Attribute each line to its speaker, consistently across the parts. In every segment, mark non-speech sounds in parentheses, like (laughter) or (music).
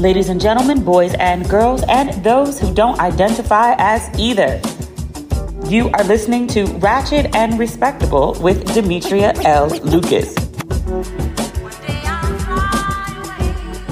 Speaker 1: Ladies and gentlemen, boys and girls, and those who don't identify as either. You are listening to Ratchet and Respectable with Demetria L. Lucas.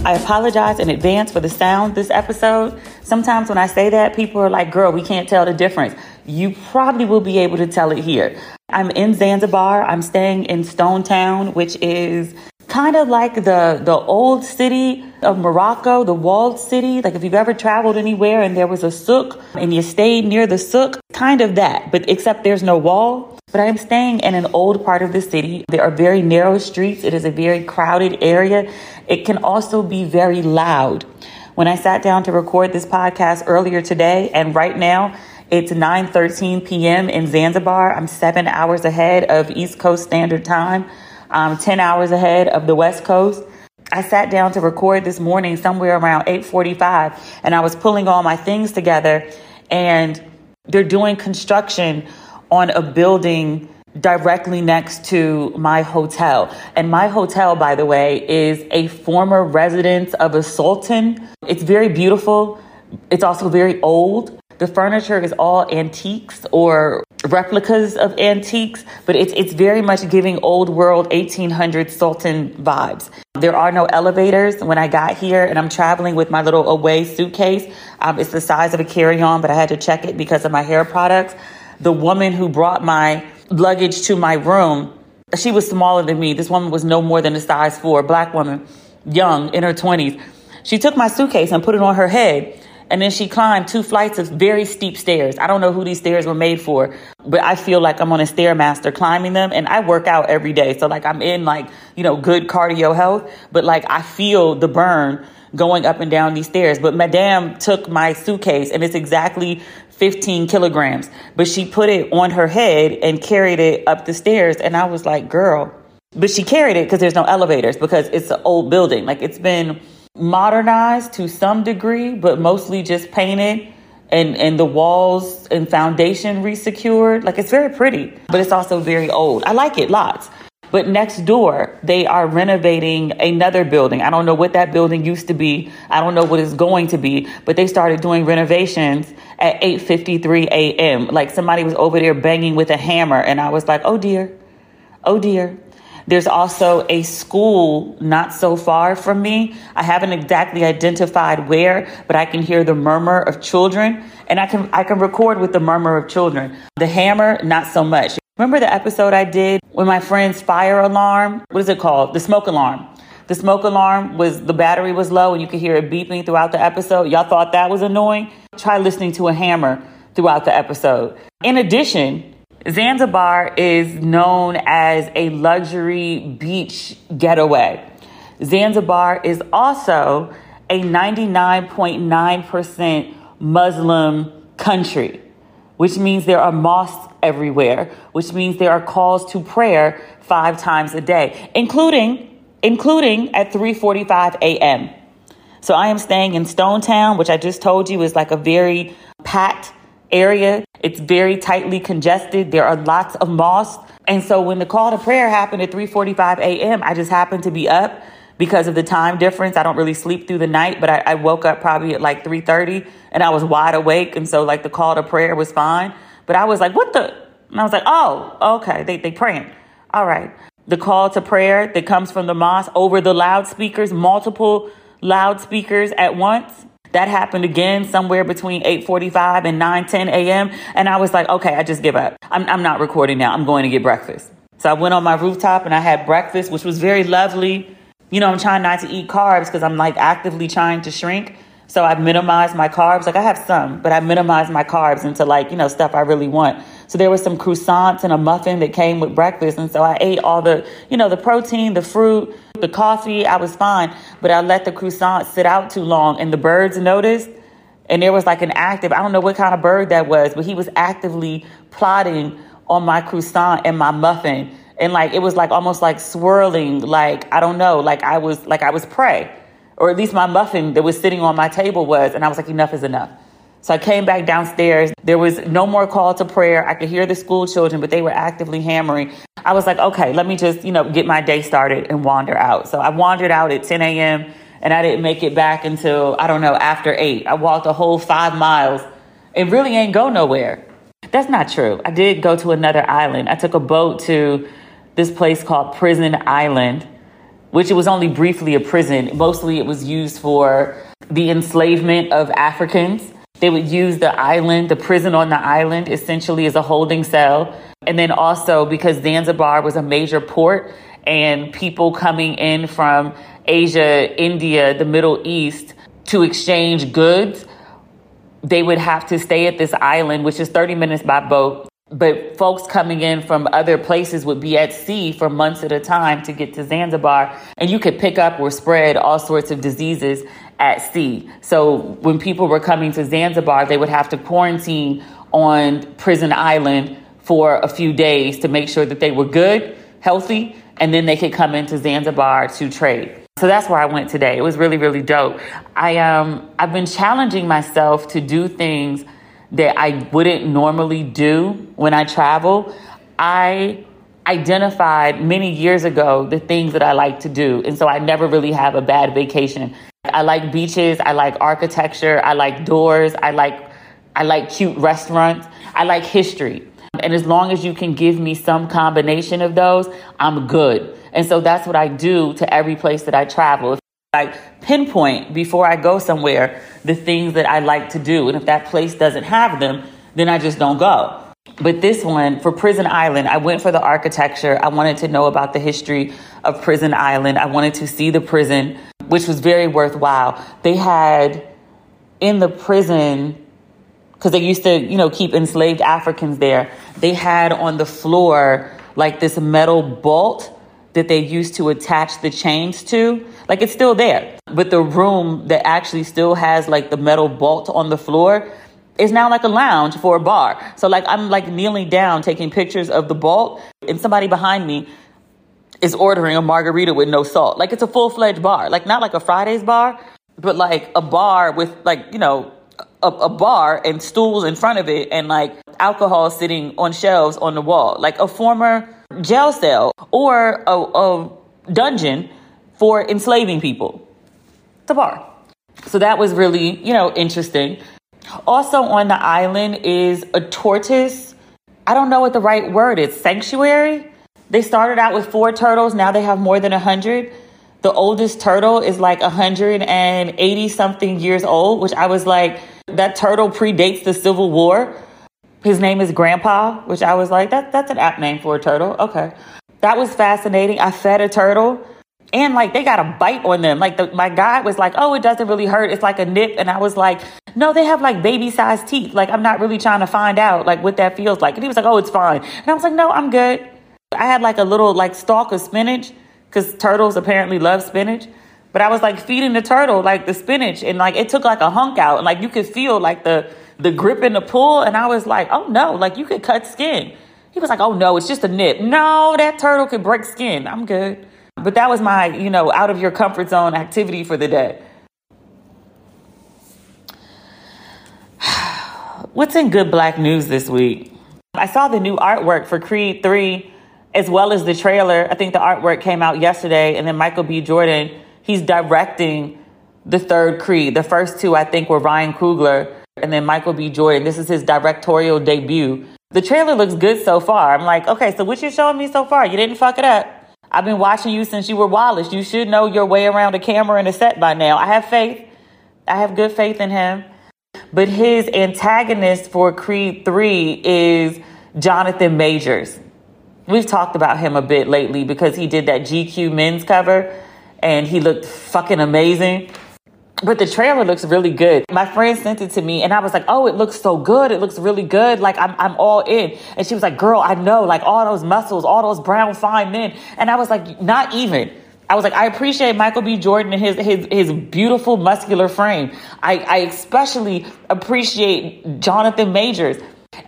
Speaker 1: I apologize in advance for the sound this episode. Sometimes when I say that, people are like, girl, we can't tell the difference. You probably will be able to tell it here. I'm in Zanzibar. I'm staying in Stone Town, which is kind of like the the old city of Morocco, the walled city. Like if you've ever traveled anywhere and there was a souk and you stayed near the souk, kind of that, but except there's no wall. But I am staying in an old part of the city. There are very narrow streets. It is a very crowded area. It can also be very loud. When I sat down to record this podcast earlier today and right now it's 9:13 p.m. in Zanzibar. I'm 7 hours ahead of East Coast Standard Time um, 10 hours ahead of the West Coast. I sat down to record this morning somewhere around 8:45 and I was pulling all my things together and they're doing construction on a building directly next to my hotel. And my hotel by the way is a former residence of a sultan. It's very beautiful. It's also very old. The furniture is all antiques or replicas of antiques, but it's it's very much giving old world 1800 Sultan vibes. There are no elevators when I got here, and I'm traveling with my little away suitcase. Um, it's the size of a carry on, but I had to check it because of my hair products. The woman who brought my luggage to my room, she was smaller than me. This woman was no more than a size four, black woman, young, in her 20s. She took my suitcase and put it on her head and then she climbed two flights of very steep stairs. I don't know who these stairs were made for, but I feel like I'm on a stairmaster climbing them and I work out every day. So like I'm in like, you know, good cardio health, but like I feel the burn going up and down these stairs. But Madame took my suitcase and it's exactly 15 kilograms, but she put it on her head and carried it up the stairs. And I was like, girl, but she carried it because there's no elevators because it's an old building. Like it's been modernized to some degree, but mostly just painted and, and the walls and foundation resecured. Like it's very pretty, but it's also very old. I like it lots. But next door, they are renovating another building. I don't know what that building used to be. I don't know what it's going to be, but they started doing renovations at 8:53 a.m. Like somebody was over there banging with a hammer and I was like, "Oh dear. Oh dear." There's also a school not so far from me. I haven't exactly identified where, but I can hear the murmur of children and I can I can record with the murmur of children. The hammer, not so much. Remember the episode I did with my friend's fire alarm? What is it called? The smoke alarm. The smoke alarm was the battery was low and you could hear it beeping throughout the episode. Y'all thought that was annoying? Try listening to a hammer throughout the episode. In addition, Zanzibar is known as a luxury beach getaway. Zanzibar is also a 99.9% Muslim country, which means there are mosques everywhere, which means there are calls to prayer five times a day, including including at 3:45 a.m. So I am staying in Stone Town, which I just told you is like a very packed area. It's very tightly congested. There are lots of mosques. And so when the call to prayer happened at 3:45 a.m., I just happened to be up because of the time difference. I don't really sleep through the night, but I, I woke up probably at like 3:30 and I was wide awake. And so like the call to prayer was fine. But I was like, what the? And I was like, oh, okay, they they praying. All right. The call to prayer that comes from the mosque over the loudspeakers, multiple loudspeakers at once that happened again somewhere between 8:45 and 9:10 a.m. And I was like, okay, I just give up. I'm, I'm not recording now. I'm going to get breakfast. So I went on my rooftop and I had breakfast, which was very lovely. You know, I'm trying not to eat carbs because I'm like actively trying to shrink. So I minimized my carbs. Like I have some, but I minimized my carbs into like, you know, stuff I really want. So there was some croissants and a muffin that came with breakfast. And so I ate all the, you know, the protein, the fruit, the coffee, I was fine. But I let the croissant sit out too long and the birds noticed. And there was like an active, I don't know what kind of bird that was, but he was actively plotting on my croissant and my muffin. And like it was like almost like swirling, like I don't know, like I was like I was prey. Or at least my muffin that was sitting on my table was, and I was like, enough is enough. So I came back downstairs. There was no more call to prayer. I could hear the school children, but they were actively hammering. I was like, okay, let me just, you know, get my day started and wander out. So I wandered out at 10 a.m. and I didn't make it back until, I don't know, after eight. I walked a whole five miles and really ain't go nowhere. That's not true. I did go to another island. I took a boat to this place called Prison Island, which it was only briefly a prison. Mostly it was used for the enslavement of Africans. They would use the island, the prison on the island, essentially as a holding cell. And then also because Zanzibar was a major port and people coming in from Asia, India, the Middle East to exchange goods, they would have to stay at this island, which is 30 minutes by boat. But folks coming in from other places would be at sea for months at a time to get to Zanzibar. And you could pick up or spread all sorts of diseases at sea. So when people were coming to Zanzibar, they would have to quarantine on Prison Island for a few days to make sure that they were good, healthy, and then they could come into Zanzibar to trade. So that's where I went today. It was really, really dope. I um I've been challenging myself to do things that I wouldn't normally do when I travel. I identified many years ago the things that I like to do. And so I never really have a bad vacation. I like beaches. I like architecture. I like doors. I like, I like cute restaurants. I like history. And as long as you can give me some combination of those, I'm good. And so that's what I do to every place that I travel. I pinpoint before I go somewhere the things that I like to do. And if that place doesn't have them, then I just don't go. But this one, for Prison Island, I went for the architecture. I wanted to know about the history of Prison Island. I wanted to see the prison which was very worthwhile. They had in the prison, because they used to, you know, keep enslaved Africans there, they had on the floor like this metal bolt that they used to attach the chains to. Like it's still there. But the room that actually still has like the metal bolt on the floor is now like a lounge for a bar. So like I'm like kneeling down taking pictures of the bolt and somebody behind me is ordering a margarita with no salt. Like it's a full fledged bar, like not like a Fridays bar, but like a bar with like, you know, a, a, bar and stools in front of it and like alcohol sitting on shelves on the wall, like a former jail cell or a, a dungeon for enslaving people. A bar. So that was really, you know, interesting. Also on the island is a tortoise. I don't know what the right word is. Sanctuary? They started out with four turtles. Now they have more than a hundred. The oldest turtle is like 180 something years old, which I was like, that turtle predates the Civil War. His name is Grandpa, which I was like, that, that's an app name for a turtle. Okay. That was fascinating. I fed a turtle and like they got a bite on them. Like the, my guy was like, oh, it doesn't really hurt. It's like a nip. And I was like, no, they have like baby sized teeth. Like I'm not really trying to find out like what that feels like. And he was like, oh, it's fine. And I was like, no, I'm good. I had like a little like stalk of spinach because turtles apparently love spinach. But I was like feeding the turtle like the spinach and like it took like a hunk out and like you could feel like the the grip and the pull and I was like, oh no, like you could cut skin. He was like, oh no, it's just a nip. No, that turtle could break skin. I'm good. But that was my, you know, out of your comfort zone activity for the day. (sighs) What's in good black news this week? I saw the new artwork for Creed 3 as well as the trailer. I think the artwork came out yesterday, and then Michael B. Jordan, he's directing the third Creed. The first two, I think, were Ryan Coogler, and then Michael B. Jordan. This is his directorial debut. The trailer looks good so far. I'm like, okay, so what you showing me so far? You didn't fuck it up. I've been watching you since you were Wallace. You should know your way around a camera and a set by now. I have faith. I have good faith in him. But his antagonist for Creed 3 is Jonathan Majors. We've talked about him a bit lately because he did that GQ men's cover and he looked fucking amazing. But the trailer looks really good. My friend sent it to me and I was like, oh, it looks so good. It looks really good. Like I'm, I'm all in. And she was like, girl, I know like all those muscles, all those brown fine men. And I was like, not even. I was like, I appreciate Michael B. Jordan and his his his beautiful muscular frame. I, I especially appreciate Jonathan Majors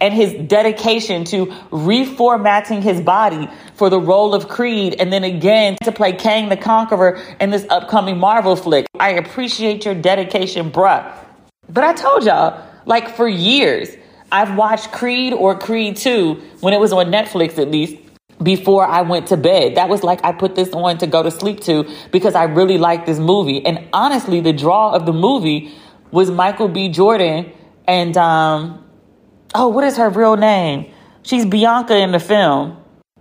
Speaker 1: and his dedication to reformatting his body for the role of Creed and then again to play Kang the Conqueror in this upcoming Marvel flick. I appreciate your dedication, bruh. But I told y'all, like for years, I've watched Creed or Creed 2 when it was on Netflix at least before I went to bed. That was like I put this on to go to sleep to because I really liked this movie. And honestly, the draw of the movie was Michael B. Jordan and um oh, what is her real name? She's Bianca in the film.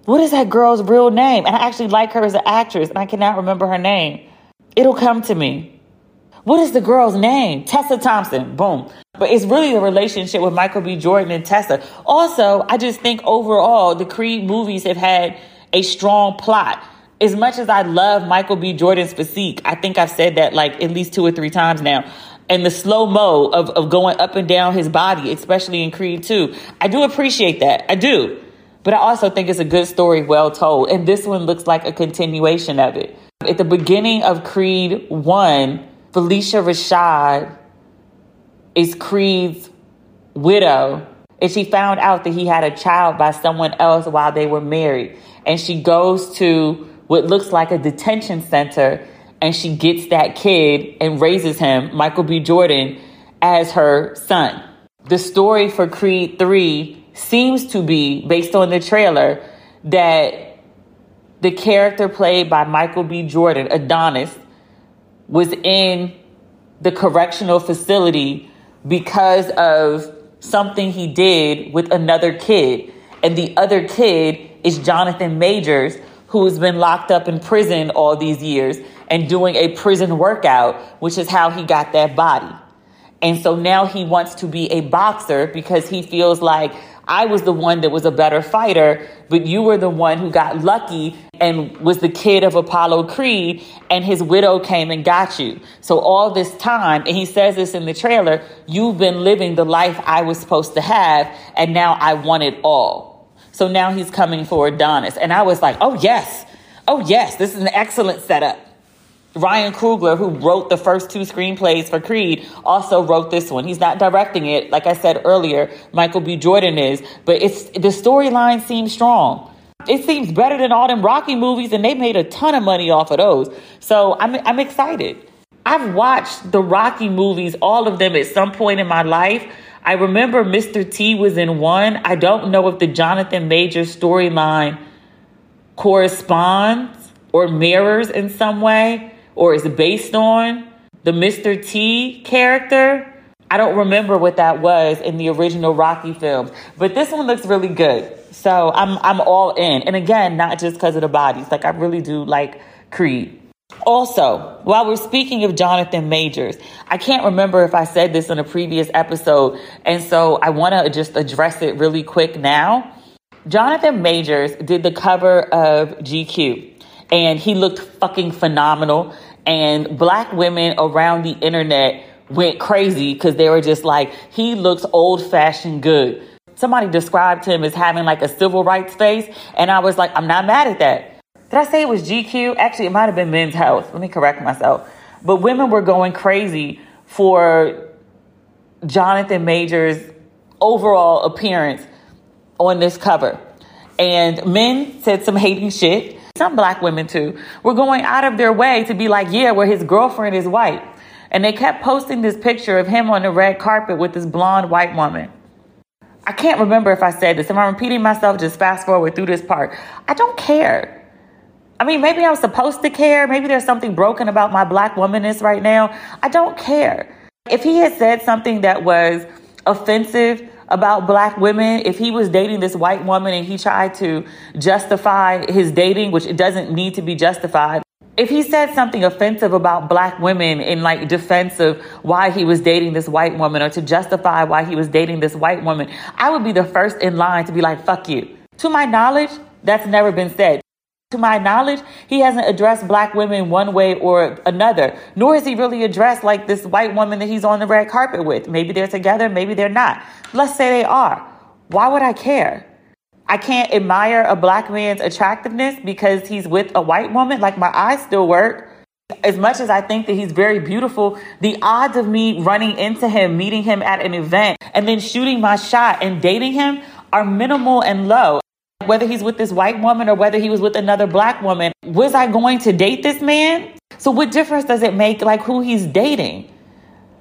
Speaker 1: What is that girl's real name? And I actually like her as an actress, and I cannot remember her name. It'll come to me. What is the girl's name? Tessa Thompson. Boom. But it's really the relationship with Michael B. Jordan and Tessa. Also, I just think overall, the Creed movies have had a strong plot. As much as I love Michael B. Jordan's physique, I think I've said that like at least two or three times now. And the slow mo of, of going up and down his body, especially in Creed 2. I do appreciate that. I do. But I also think it's a good story, well told. And this one looks like a continuation of it. At the beginning of Creed 1, Phylicia Rashad is Creed's widow. And she found out that he had a child by someone else while they were married. And she goes to what looks like a detention center and she gets that kid and raises him, Michael B. Jordan, as her son. The story for Creed 3 seems to be, based on the trailer, that the character played by Michael B. Jordan, Adonis, was in the correctional facility because of something he did with another kid. And the other kid is Jonathan Majors, who has been locked up in prison all these years and doing a prison workout, which is how he got that body. And so now he wants to be a boxer because he feels like I was the one that was a better fighter, but you were the one who got lucky and was the kid of Apollo Creed, and his widow came and got you. So all this time, and he says this in the trailer, you've been living the life I was supposed to have, and now I want it all. So now he's coming for Adonis. And I was like, oh yes, oh yes, this is an excellent setup. Ryan Coogler, who wrote the first two screenplays for Creed, also wrote this one. He's not directing it, like I said earlier. Michael B. Jordan is, but it's the storyline seems strong. It seems better than all them Rocky movies, and they made a ton of money off of those. So I'm I'm excited. I've watched the Rocky movies, all of them, at some point in my life. I remember Mr. T was in one. I don't know if the Jonathan Major storyline corresponds or mirrors in some way or is it based on the Mr. T character. I don't remember what that was in the original Rocky films, but this one looks really good. So I'm I'm all in. And again, not just because of the bodies. Like I really do like Creed. Also, while we're speaking of Jonathan Majors, I can't remember if I said this in a previous episode, and so I want to just address it really quick now. Jonathan Majors did the cover of GQ, and he looked fucking phenomenal and black women around the internet went crazy because they were just like, he looks old fashioned good. Somebody described him as having like a civil rights face, and I was like, I'm not mad at that. Did I say it was GQ? Actually, it might have been Men's Health. Let me correct myself. But women were going crazy for Jonathan Major's overall appearance on this cover. And men said some hating shit some black women too, were going out of their way to be like, yeah, where his girlfriend is white. And they kept posting this picture of him on the red carpet with this blonde white woman. I can't remember if I said this. Am I'm repeating myself? Just fast forward through this part. I don't care. I mean, maybe I'm supposed to care. Maybe there's something broken about my black womanness right now. I don't care. If he had said something that was offensive about black women, if he was dating this white woman and he tried to justify his dating, which it doesn't need to be justified, if he said something offensive about black women in like defense of why he was dating this white woman or to justify why he was dating this white woman, I would be the first in line to be like, fuck you. To my knowledge, that's never been said. To my knowledge, he hasn't addressed black women one way or another, nor has he really addressed like this white woman that he's on the red carpet with. Maybe they're together, maybe they're not. Let's say they are. Why would I care? I can't admire a black man's attractiveness because he's with a white woman. Like my eyes still work. As much as I think that he's very beautiful, the odds of me running into him, meeting him at an event, and then shooting my shot and dating him are minimal and low. Whether he's with this white woman or whether he was with another black woman, was I going to date this man? So, what difference does it make, like who he's dating?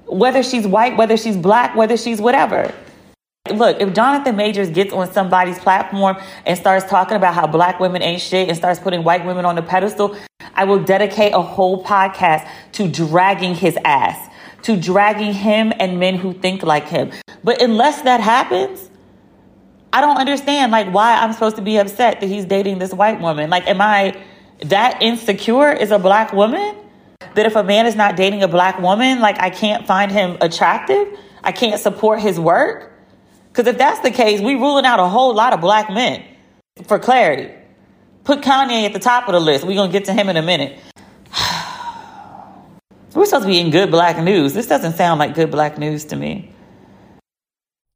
Speaker 1: Whether she's white, whether she's black, whether she's whatever. Look, if Jonathan Majors gets on somebody's platform and starts talking about how black women ain't shit and starts putting white women on the pedestal, I will dedicate a whole podcast to dragging his ass, to dragging him and men who think like him. But unless that happens, I don't understand like why I'm supposed to be upset that he's dating this white woman. Like, am I that insecure as a black woman? That if a man is not dating a black woman, like I can't find him attractive? I can't support his work? Because if that's the case, we ruling out a whole lot of black men. For clarity, put Kanye at the top of the list. We're going to get to him in a minute. (sighs) We're supposed to be in good black news. This doesn't sound like good black news to me.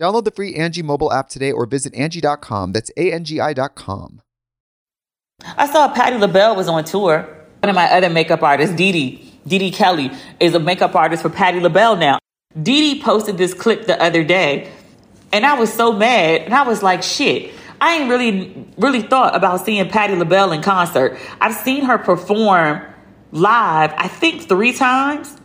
Speaker 2: Download the free Angie mobile app today or visit Angie.com. That's A-N-G-I dot com.
Speaker 1: I saw Patti LaBelle was on tour. One of my other makeup artists, Dee Dee, Dee Dee Kelly, is a makeup artist for Patti LaBelle now. Dee Dee posted this clip the other day, and I was so mad, and I was like, shit. I ain't really, really thought about seeing Patti LaBelle in concert. I've seen her perform live, I think three times.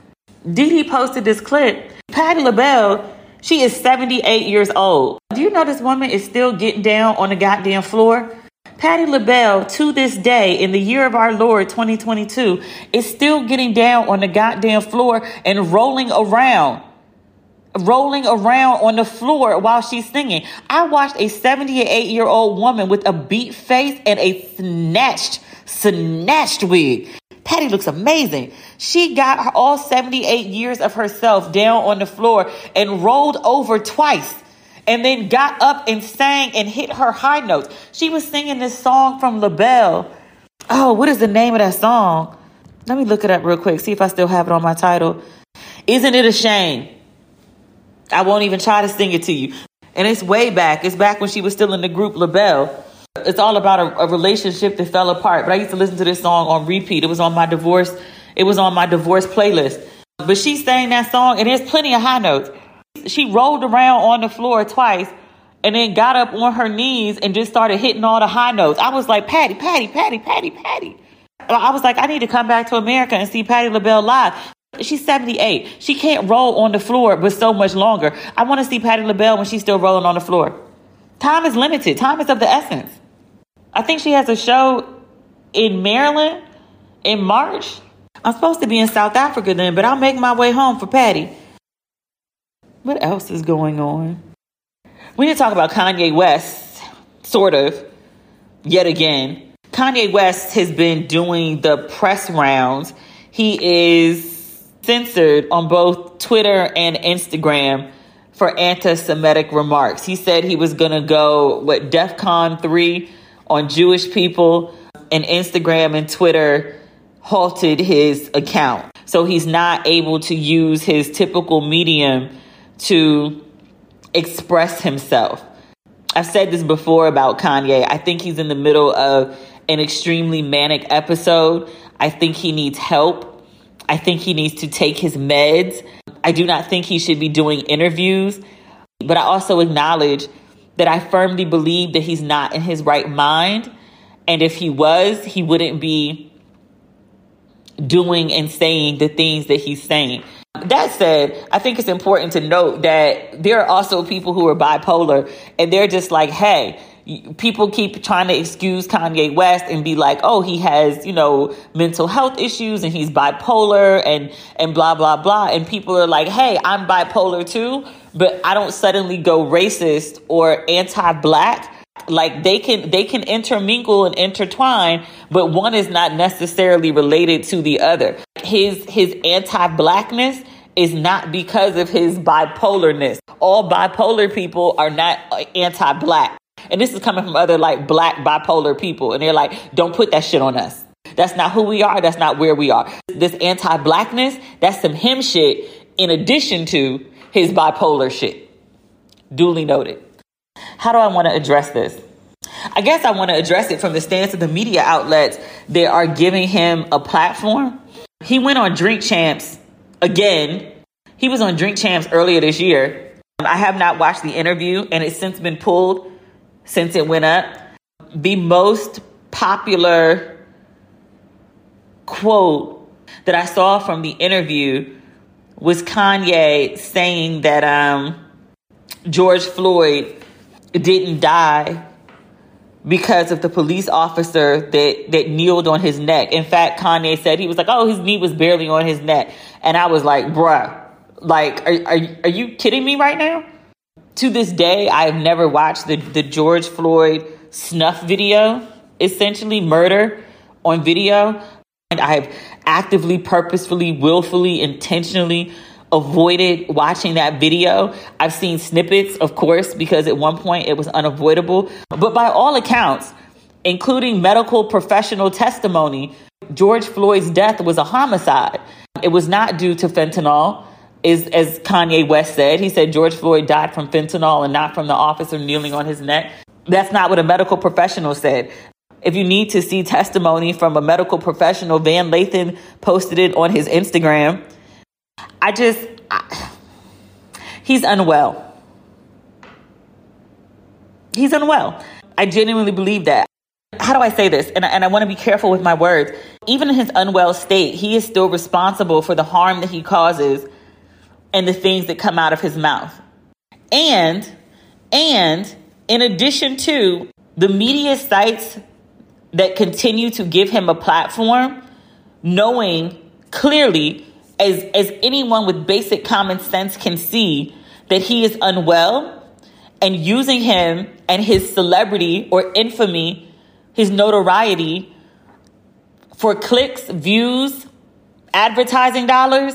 Speaker 1: Dee Dee posted this clip. Patti LaBelle she is 78 years old. Do you know this woman is still getting down on the goddamn floor? Patti LaBelle, to this day, in the year of our Lord 2022, is still getting down on the goddamn floor and rolling around. Rolling around on the floor while she's singing. I watched a 78 year old woman with a beat face and a snatched, snatched wig Patti looks amazing. She got all 78 years of herself down on the floor and rolled over twice and then got up and sang and hit her high notes. She was singing this song from LaBelle. Oh, what is the name of that song? Let me look it up real quick, see if I still have it on my Tidal. Isn't it a shame? I won't even try to sing it to you. And it's way back. It's back when she was still in the group LaBelle. It's all about a, a, relationship that fell apart. But I used to listen to this song on repeat. It was on my divorce. It was on my divorce playlist. But she sang that song, and there's plenty of high notes. She rolled around on the floor twice, and then got up on her knees and just started hitting all the high notes. I was like, Patti, Patti, Patti, Patti, Patti. I was like, I need to come back to America and see Patti LaBelle live. She's 78. She can't roll on the floor but so much longer. I want to see Patti LaBelle when she's still rolling on the floor. Time is limited. Time is of the essence. I think she has a show in Maryland in March. I'm supposed to be in South Africa then, but I'll make my way home for Patti. What else is going on? We need to talk about Kanye West, sort of, yet again. Kanye West has been doing the press rounds. He is censored on both Twitter and Instagram for anti Semitic remarks. He said he was going to go, what, DEF CON 3 on Jewish people and Instagram and Twitter halted his account. So he's not able to use his typical medium to express himself. I've said this before about Kanye. I think he's in the middle of an extremely manic episode. I think he needs help. I think he needs to take his meds. I do not think he should be doing interviews. But I also acknowledge that I firmly believe that he's not in his right mind. And if he was, he wouldn't be doing and saying the things that he's saying. That said, I think it's important to note that there are also people who are bipolar and they're just like, hey, people keep trying to excuse Kanye West and be like, oh, he has, you know, mental health issues and he's bipolar and, and blah, blah, blah. And people are like, hey, I'm bipolar too, but I don't suddenly go racist or anti-black. Like they can they can intermingle and intertwine but one is not necessarily related to the other. His his anti-blackness is not because of his bipolarness. All bipolar people are not uh, anti-black. And this is coming from other like black bipolar people. And they're like don't put that shit on us. That's not who we are. That's not where we are. This anti-blackness that's some him shit in addition to his bipolar shit duly noted how do I want to address this? I guess I want to address it from the stance of the media outlets that are giving him a platform. He went on Drink Champs again. He was on Drink Champs earlier this year. I have not watched the interview and it's since been pulled since it went up. The most popular quote that I saw from the interview was Kanye saying that um, George Floyd didn't die because of the police officer that that kneeled on his neck. In fact, Kanye said he was like, "Oh, his knee was barely on his neck," and I was like, "Bruh, like, are are, are you kidding me right now?" To this day, I have never watched the the George Floyd snuff video, essentially murder on video, and I have actively, purposefully, willfully, intentionally avoided watching that video. I've seen snippets, of course, because at one point it was unavoidable. But by all accounts, including medical professional testimony, George Floyd's death was a homicide. It was not due to fentanyl. Is, as Kanye West said, he said George Floyd died from fentanyl and not from the officer kneeling on his neck. That's not what a medical professional said. If you need to see testimony from a medical professional, Van Lathan posted it on his Instagram. I just, I, he's unwell. He's unwell. I genuinely believe that. How do I say this? And, and I want to be careful with my words. Even in his unwell state, he is still responsible for the harm that he causes and the things that come out of his mouth. And, and in addition to the media sites that continue to give him a platform, knowing clearly as, as anyone with basic common sense can see that he is unwell and using him and his celebrity or infamy, his notoriety for clicks, views, advertising dollars,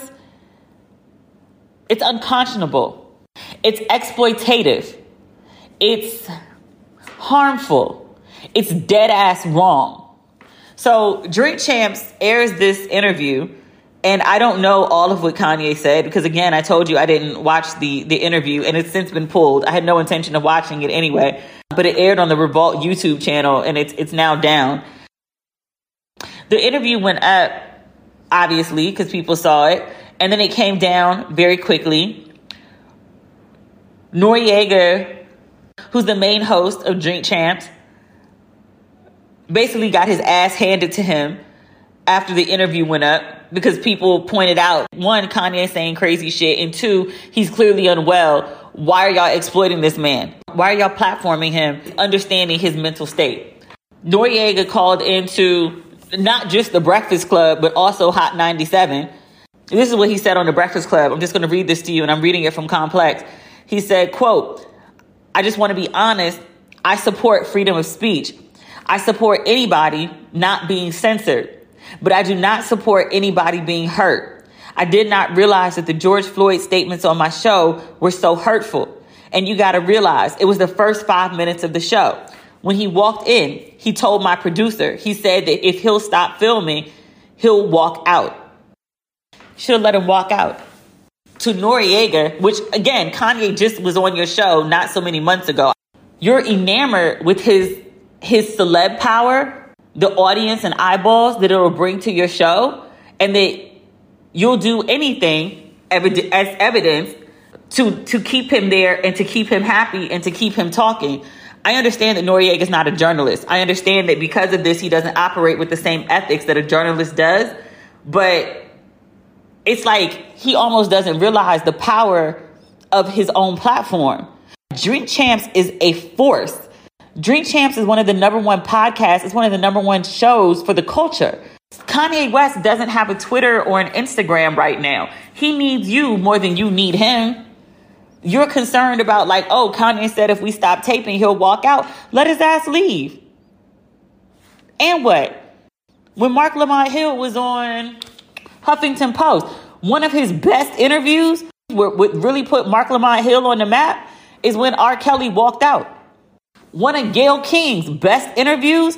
Speaker 1: it's unconscionable. It's exploitative. It's harmful. It's dead ass wrong. So, Drink Champs airs this interview and I don't know all of what Kanye said because again, I told you I didn't watch the the interview and it's since been pulled. I had no intention of watching it anyway, but it aired on the Revolt YouTube channel and it's it's now down. The interview went up obviously because people saw it and then it came down very quickly. Noreaga, who's the main host of Drink Champs, basically got his ass handed to him after the interview went up because people pointed out one, Kanye saying crazy shit, and two, he's clearly unwell. Why are y'all exploiting this man? Why are y'all platforming him, understanding his mental state? Noreaga called into not just the Breakfast Club, but also Hot 97. This is what he said on the Breakfast Club. I'm just going to read this to you, and I'm reading it from Complex. He said, quote, I just want to be honest. I support freedom of speech. I support anybody not being censored but I do not support anybody being hurt. I did not realize that the George Floyd statements on my show were so hurtful. And you got to realize it was the first five minutes of the show. When he walked in, he told my producer, he said that if he'll stop filming, he'll walk out. Should have let him walk out. To Noreaga, which again, Kanye just was on your show not so many months ago. You're enamored with his his celeb power, the audience and eyeballs that it will bring to your show, and that you'll do anything as evidence to to keep him there and to keep him happy and to keep him talking. I understand that Noreaga is not a journalist. I understand that because of this, he doesn't operate with the same ethics that a journalist does. But it's like he almost doesn't realize the power of his own platform. Drink Champs is a force. Drink Champs is one of the number one podcasts, it's one of the number one shows for the culture. Kanye West doesn't have a Twitter or an Instagram right now. He needs you more than you need him you're concerned about like, oh, Kanye said if we stop taping, he'll walk out. Let his ass leave. And what? When Marc Lamont Hill was on Huffington Post, one of his best interviews, what really put Marc Lamont Hill on the map, is when R. Kelly walked out. One of Gayle King's best interviews,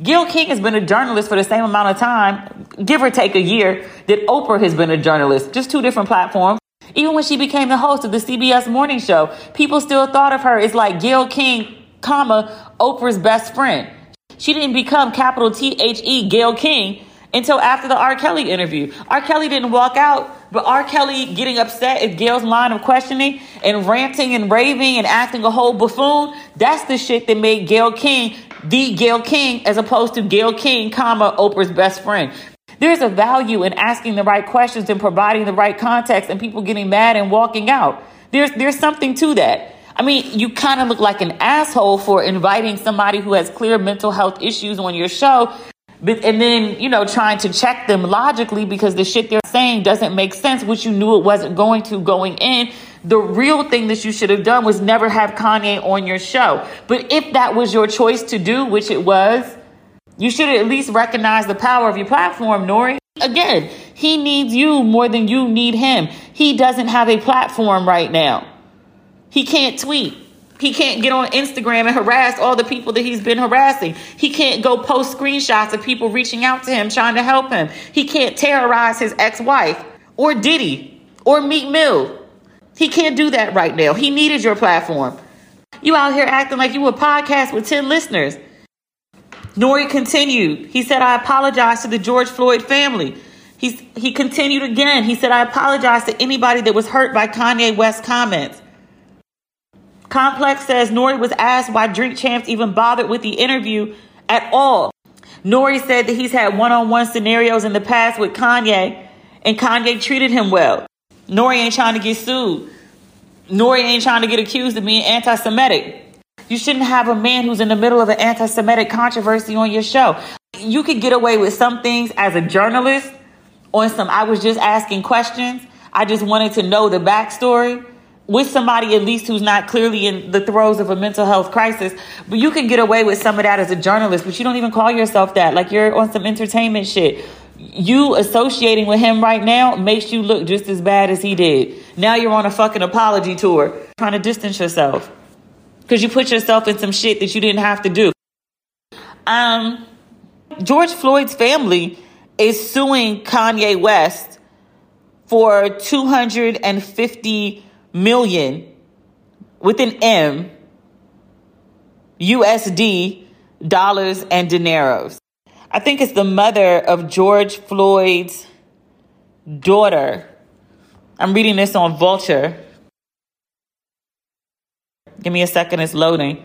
Speaker 1: Gayle King has been a journalist for the same amount of time, give or take a year, that Oprah has been a journalist, just two different platforms. Even when she became the host of the CBS morning show, people still thought of her as like Gayle King, comma, Oprah's best friend. She didn't become capital T H E Gayle King until after the R. Kelly interview. R. Kelly didn't walk out, but R. Kelly getting upset at Gayle's line of questioning and ranting and raving and acting a whole buffoon, that's the shit that made Gayle King the Gayle King as opposed to Gayle King, comma, Oprah's best friend. There's a value in asking the right questions and providing the right context and people getting mad and walking out. There's, there's something to that. I mean, you kind of look like an asshole for inviting somebody who has clear mental health issues on your show, and then, you know, trying to check them logically because the shit they're saying doesn't make sense, which you knew it wasn't going to going in. The real thing that you should have done was never have Kanye on your show. But if that was your choice to do, which it was, you should at least recognize the power of your platform, Nori. Again, he needs you more than you need him. He doesn't have a platform right now. He can't tweet. He can't get on Instagram and harass all the people that he's been harassing. He can't go post screenshots of people reaching out to him trying to help him. He can't terrorize his ex wife or Diddy or Meek Mill. He can't do that right now. He needed your platform. You out here acting like you a podcast with 10 listeners. Nori continued. He said, I apologize to the George Floyd family. He's, he continued again. He said, I apologize to anybody that was hurt by Kanye West's comments. Complex says Nori was asked why Drink Champs even bothered with the interview at all. Nori said that he's had one on one scenarios in the past with Kanye, and Kanye treated him well. Nori ain't trying to get sued. Nori ain't trying to get accused of being anti Semitic. You shouldn't have a man who's in the middle of an anti Semitic controversy on your show. You could get away with some things as a journalist on some, I was just asking questions. I just wanted to know the backstory with somebody at least who's not clearly in the throes of a mental health crisis. But you can get away with some of that as a journalist, but you don't even call yourself that. Like you're on some entertainment shit. You associating with him right now makes you look just as bad as he did. Now you're on a fucking apology tour trying to distance yourself because you put yourself in some shit that you didn't have to do. Um, George Floyd's family is suing Kanye West for 250 million with an M USD dollars and dineros. I think it's the mother of George Floyd's daughter. I'm reading this on Vulture. Give me a second, it's loading.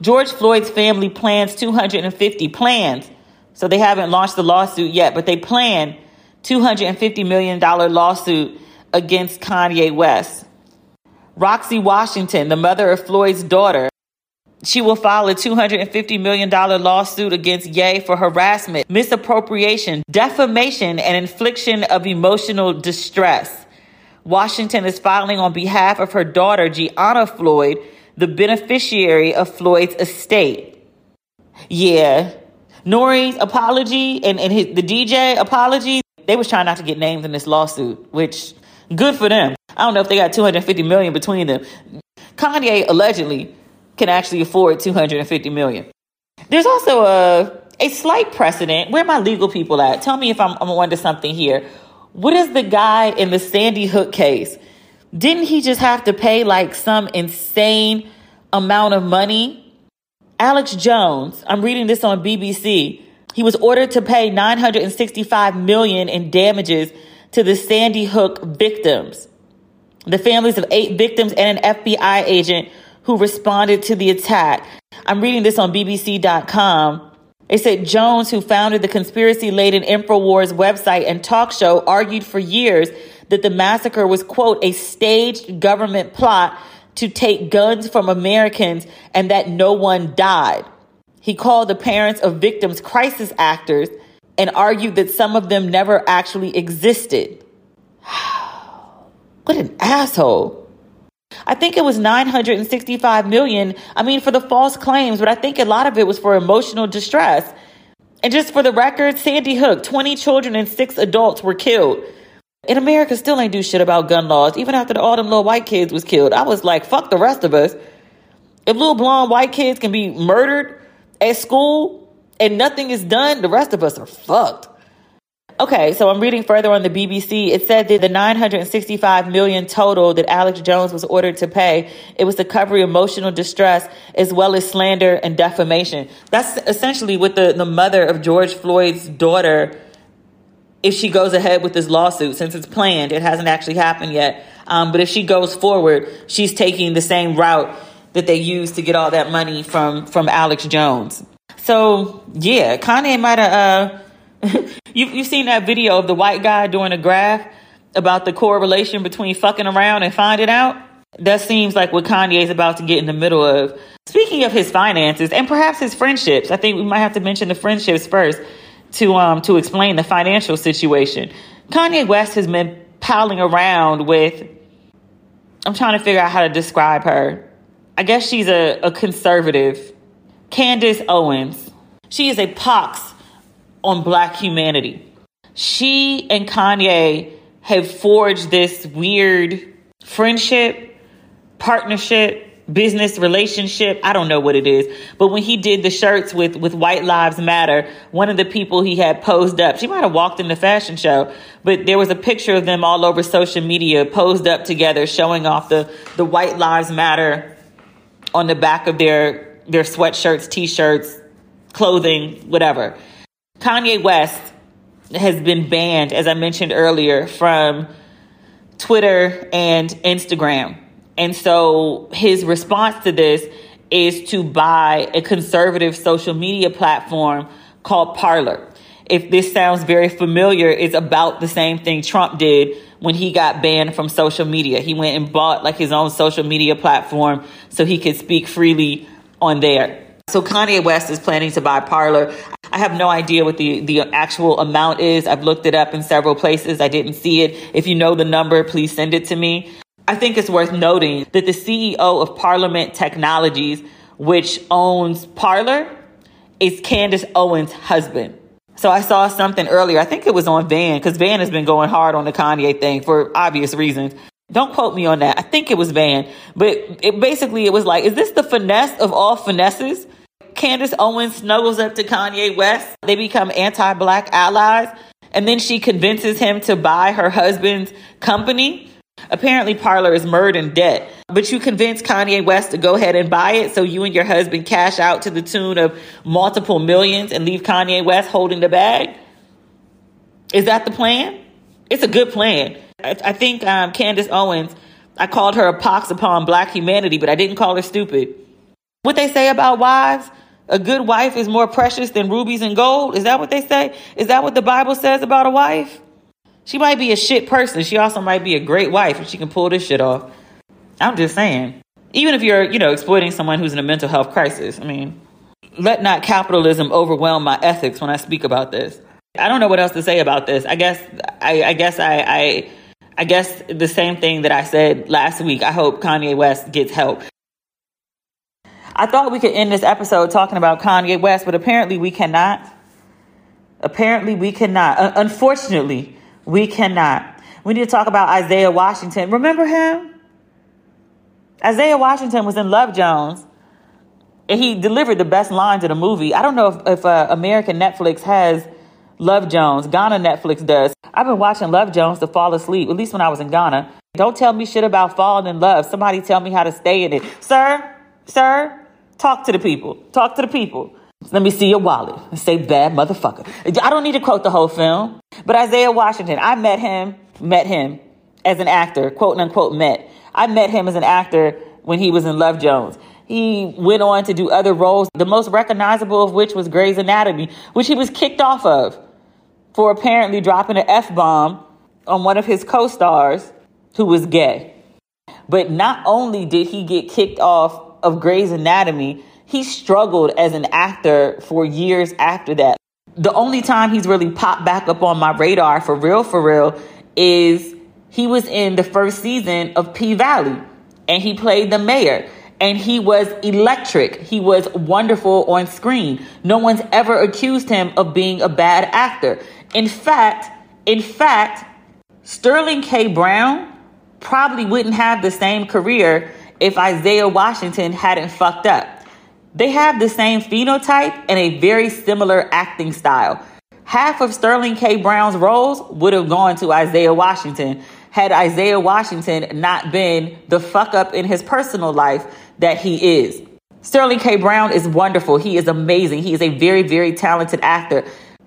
Speaker 1: George Floyd's family plans 250 plans. So they haven't launched the lawsuit yet, but they plan $250 million lawsuit against Kanye West. Roxy Washington, the mother of Floyd's daughter, she will file a $250 million lawsuit against Ye for harassment, misappropriation, defamation, and infliction of emotional distress. Washington is filing on behalf of her daughter, Gianna Floyd, the beneficiary of Floyd's estate. Yeah. Nori's apology and, and his, the DJ apology, they was trying not to get named in this lawsuit, which good for them. I don't know if they got 250 million between them. Kanye allegedly can actually afford 250 million. There's also a a slight precedent. Where are my legal people at? Tell me if I'm, I'm onto something here. What is the guy in the Sandy Hook case? Didn't he just have to pay like some insane amount of money? Alex Jones, I'm reading this on BBC. He was ordered to pay 965 million in damages to the Sandy Hook victims. The families of eight victims and an FBI agent who responded to the attack. I'm reading this on BBC.com. It said Jones, who founded the conspiracy laden InfoWars website and talk show, argued for years that the massacre was, quote, a staged government plot to take guns from Americans and that no one died. He called the parents of victims crisis actors and argued that some of them never actually existed. (sighs) what an asshole. I think it was 965 million. I mean, for the false claims, but I think a lot of it was for emotional distress. And just for the record, Sandy Hook, 20 children and six adults were killed. And America still ain't do shit about gun laws, even after the, them little white kids was killed. I was like, fuck the rest of us. If little blonde white kids can be murdered at school and nothing is done, the rest of us are fucked. Okay, so I'm reading further on the BBC. It said that the 965 million total that Alex Jones was ordered to pay, it was to cover emotional distress as well as slander and defamation. That's essentially what the, the mother of George Floyd's daughter, if she goes ahead with this lawsuit, since it's planned, it hasn't actually happened yet. Um, but if she goes forward, she's taking the same route that they used to get all that money from from Alex Jones. So yeah, Kanye might have. Uh, (laughs) you you seen that video of the white guy doing a graph about the correlation between fucking around and finding out? That seems like what Kanye is about to get in the middle of. Speaking of his finances and perhaps his friendships, I think we might have to mention the friendships first to um to explain the financial situation. Kanye West has been palling around with I'm trying to figure out how to describe her. I guess she's a, a conservative. Candace Owens. She is a pox on black humanity. She and Kanye have forged this weird friendship, partnership, business relationship. I don't know what it is. But when he did the shirts with, with White Lives Matter, one of the people he had posed up, she might have walked in the fashion show, but there was a picture of them all over social media posed up together, showing off the, the White Lives Matter on the back of their, their sweatshirts, t-shirts, clothing, whatever. Kanye West has been banned, as I mentioned earlier, from Twitter and Instagram. And so his response to this is to buy a conservative social media platform called Parler. If this sounds very familiar, it's about the same thing Trump did when he got banned from social media. He went and bought like his own social media platform so he could speak freely on there. So Kanye West is planning to buy Parler. I have no idea what the, the actual amount is. I've looked it up in several places. I didn't see it. If you know the number, please send it to me. I think it's worth noting that the CEO of Parlement Technologies, which owns Parler, is Candace Owens' husband. So I saw something earlier. I think it was on Van because Van has been going hard on the Kanye thing for obvious reasons. Don't quote me on that. I think it was Van, but it basically it was like, is this the finesse of all finesses? Candace Owens snuggles up to Kanye West. They become anti black allies. And then she convinces him to buy her husband's company. Apparently, Parler is murdered in debt. But you convince Kanye West to go ahead and buy it so you and your husband cash out to the tune of multiple millions and leave Kanye West holding the bag? Is that the plan? It's a good plan. I, I think um, Candace Owens, I called her a pox upon black humanity, but I didn't call her stupid. What they say about wives, a good wife is more precious than rubies and gold. Is that what they say? Is that what the Bible says about a wife? She might be a shit person. She also might be a great wife if she can pull this shit off. I'm just saying. Even if you're, you know, exploiting someone who's in a mental health crisis, I mean, let not capitalism overwhelm my ethics when I speak about this. I don't know what else to say about this. I guess I, I guess I, I I guess the same thing that I said last week. I hope Kanye West gets help. I thought we could end this episode talking about Kanye West, but apparently we cannot. Apparently we cannot. Uh, unfortunately, we cannot. We need to talk about Isaiah Washington. Remember him? Isaiah Washington was in Love Jones. And he delivered the best lines in the movie. I don't know if, if uh, American Netflix has Love Jones. Ghana Netflix does. I've been watching Love Jones to fall asleep, at least when I was in Ghana. Don't tell me shit about falling in love. Somebody tell me how to stay in it. Sir, sir, talk to the people. Talk to the people. Let me see your wallet and say bad motherfucker. I don't need to quote the whole film, but Isaiah Washington, I met him, met him as an actor, quote unquote met. I met him as an actor when he was in Love Jones. He went on to do other roles, the most recognizable of which was Grey's Anatomy, which he was kicked off of for apparently dropping an F bomb on one of his co stars who was gay. But not only did he get kicked off of Grey's Anatomy, he struggled as an actor for years after that. The only time he's really popped back up on my radar for real, for real, is he was in the first season of P Valley and he played the mayor and he was electric. He was wonderful on screen. No one's ever accused him of being a bad actor. In fact, in fact, Sterling K. Brown probably wouldn't have the same career if Isaiah Washington hadn't fucked up. They have the same phenotype and a very similar acting style. Half of Sterling K. Brown's roles would have gone to Isaiah Washington had Isaiah Washington not been the fuck up in his personal life that he is. Sterling K. Brown is wonderful. He is amazing. He is a very, very talented actor.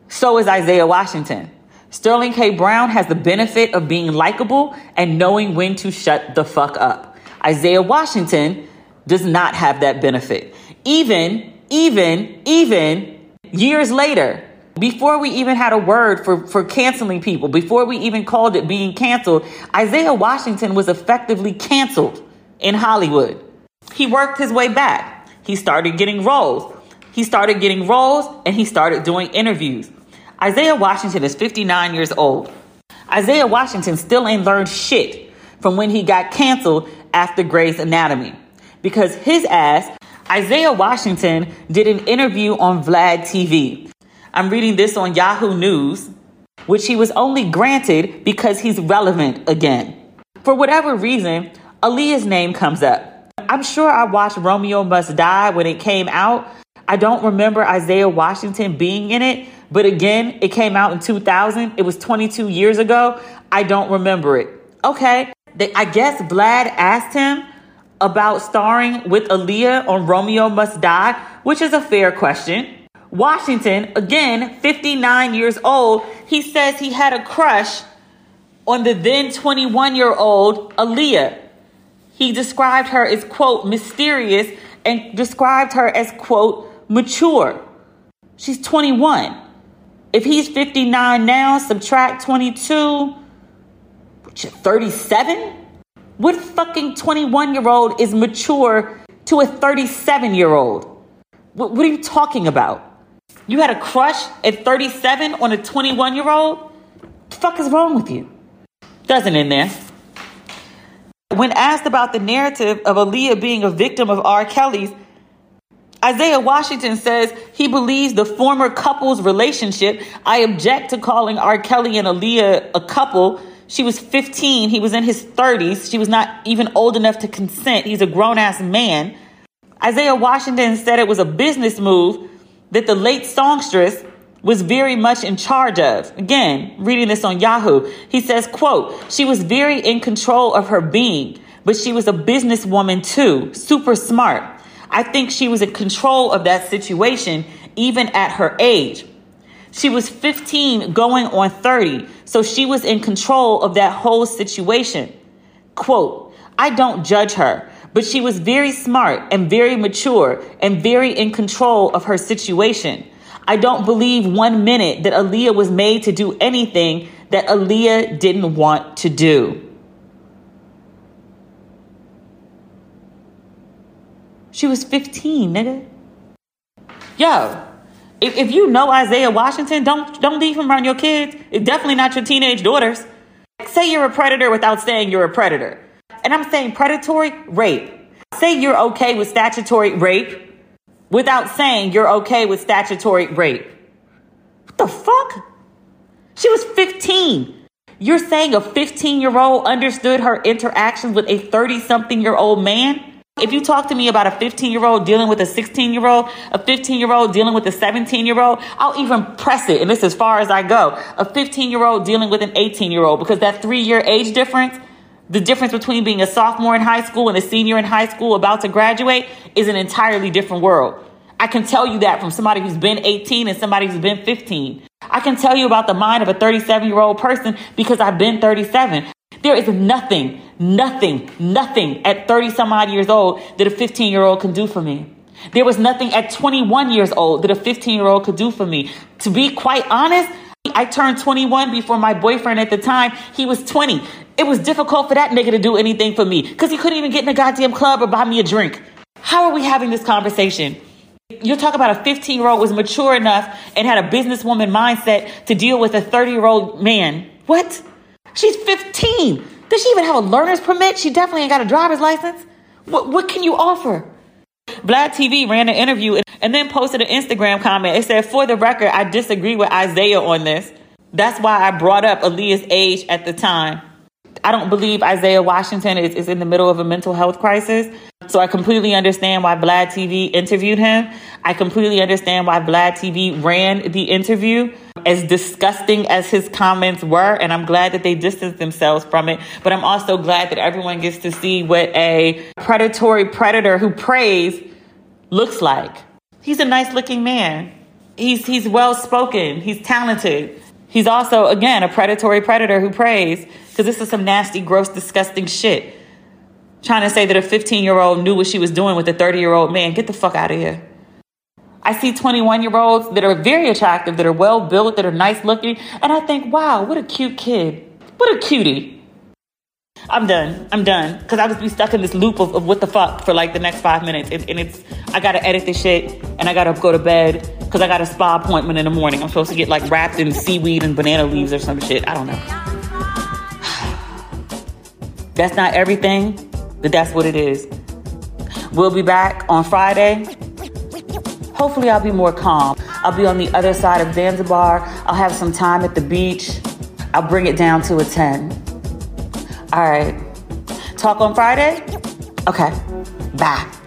Speaker 1: So is Isaiah Washington. Sterling K. Brown has the benefit of being likable and knowing when to shut the fuck up. Isaiah Washington does not have that benefit. Even, even, even years later, before we even had a word for, for canceling people, before we even called it being canceled, Isaiah Washington was effectively canceled in Hollywood. He worked his way back. He started getting roles. He started getting roles and he started doing interviews. Isaiah Washington is 59 years old. Isaiah Washington still ain't learned shit from when he got canceled after Grey's Anatomy. Because his ass, Isaiah Washington, did an interview on Vlad TV. I'm reading this on Yahoo News, which he was only granted because he's relevant again. For whatever reason, Aaliyah's name comes up. I'm sure I watched Romeo Must Die when it came out. I don't remember Isaiah Washington being in it, but again, it came out in 2000. It was 22 years ago. I don't remember it. Okay. I guess Vlad asked him about starring with Aaliyah on Romeo Must Die, which is a fair question. Washington, again, 59 years old, he says he had a crush on the then 21 year old Aaliyah. He described her as, quote, mysterious and described her as, quote, mature. She's 21. If he's 59 now, subtract 22, 37? What fucking 21 year old is mature to a 37 year old? What, what, are you talking about? You had a crush at 37 on a 21 year old? The fuck is wrong with you? Doesn't in there. When asked about the narrative of Aaliyah being a victim of R. Kelly's, Isaiah Washington says he believes the former couple's relationship. I object to calling R. Kelly and Aaliyah a couple. She was 15. He was in his 30s. She was not even old enough to consent. He's a grown ass man. Isaiah Washington said it was a business move that the late songstress was very much in charge of. Again, reading this on Yahoo, he says, quote, she was very in control of her being, but she was a businesswoman too, super smart. I think she was in control of that situation even at her age. She was 15 going on 30, so she was in control of that whole situation. Quote, I don't judge her, but she was very smart and very mature and very in control of her situation. I don't believe one minute that Aaliyah was made to do anything that Aaliyah didn't want to do. She was 15, nigga. Yo, if, if you know Isaiah Washington, don't don't leave him around your kids. It's definitely not your teenage daughters. Say you're a predator without saying you're a predator. And I'm saying predatory rape. Say you're okay with statutory rape without saying you're okay with statutory rape. What the fuck? She was 15. You're saying a 15 year old understood her interactions with a 30 something year old man? If you talk to me about a 15 year old dealing with a 16 year old, a 15 year old dealing with a 17 year old, I'll even press it. And this is as far as I go. A 15 year old dealing with an 18 year old because that three year age difference, the difference between being a sophomore in high school and a senior in high school about to graduate is an entirely different world. I can tell you that from somebody who's been 18 and somebody who's been 15. I can tell you about the mind of a 37 year old person because I've been 37. There is nothing, nothing, nothing at 30 some odd years old that a 15 year old can do for me. There was nothing at 21 years old that a 15 year old could do for me. To be quite honest, I turned 21 before my boyfriend at the time, he was 20. It was difficult for that nigga to do anything for me because he couldn't even get in a goddamn club or buy me a drink. How are we having this conversation? You're talking about a 15 year old was mature enough and had a businesswoman mindset to deal with a 30 year old man. What? She's 15. Does she even have a learner's permit? She definitely ain't got a driver's license. What, what can you offer? Vlad TV ran an interview and then posted an Instagram comment. It said, For the record, I disagree with Isaiah on this. That's why I brought up Aaliyah's age at the time. I don't believe Isaiah Washington is, is in the middle of a mental health crisis. So I completely understand why Vlad TV interviewed him. I completely understand why Vlad TV ran the interview as disgusting as his comments were. And I'm glad that they distanced themselves from it. But I'm also glad that everyone gets to see what a predatory predator who preys looks like. He's a nice looking man. He's, he's well spoken. He's talented. He's also, again, a predatory predator who preys because this is some nasty, gross, disgusting shit. Trying to say that a 15 year old knew what she was doing with a 30 year old man. Get the fuck out of here. I see 21 year olds that are very attractive, that are well built, that are nice looking, and I think, wow, what a cute kid. What a cutie. I'm done. I'm done. Because I'll just be stuck in this loop of, of, what the fuck for like the next five minutes. And, and it's, I gotta edit this shit and I gotta go to bed because I got a spa appointment in the morning. I'm supposed to get like wrapped in seaweed and banana leaves or some shit. I don't know. (sighs) That's not everything, but that's what it is. We'll be back on Friday. Hopefully, I'll be more calm. I'll be on the other side of Zanzibar. I'll have some time at the beach. I'll bring it down to a 10. All right. Talk on Friday? Okay. Bye.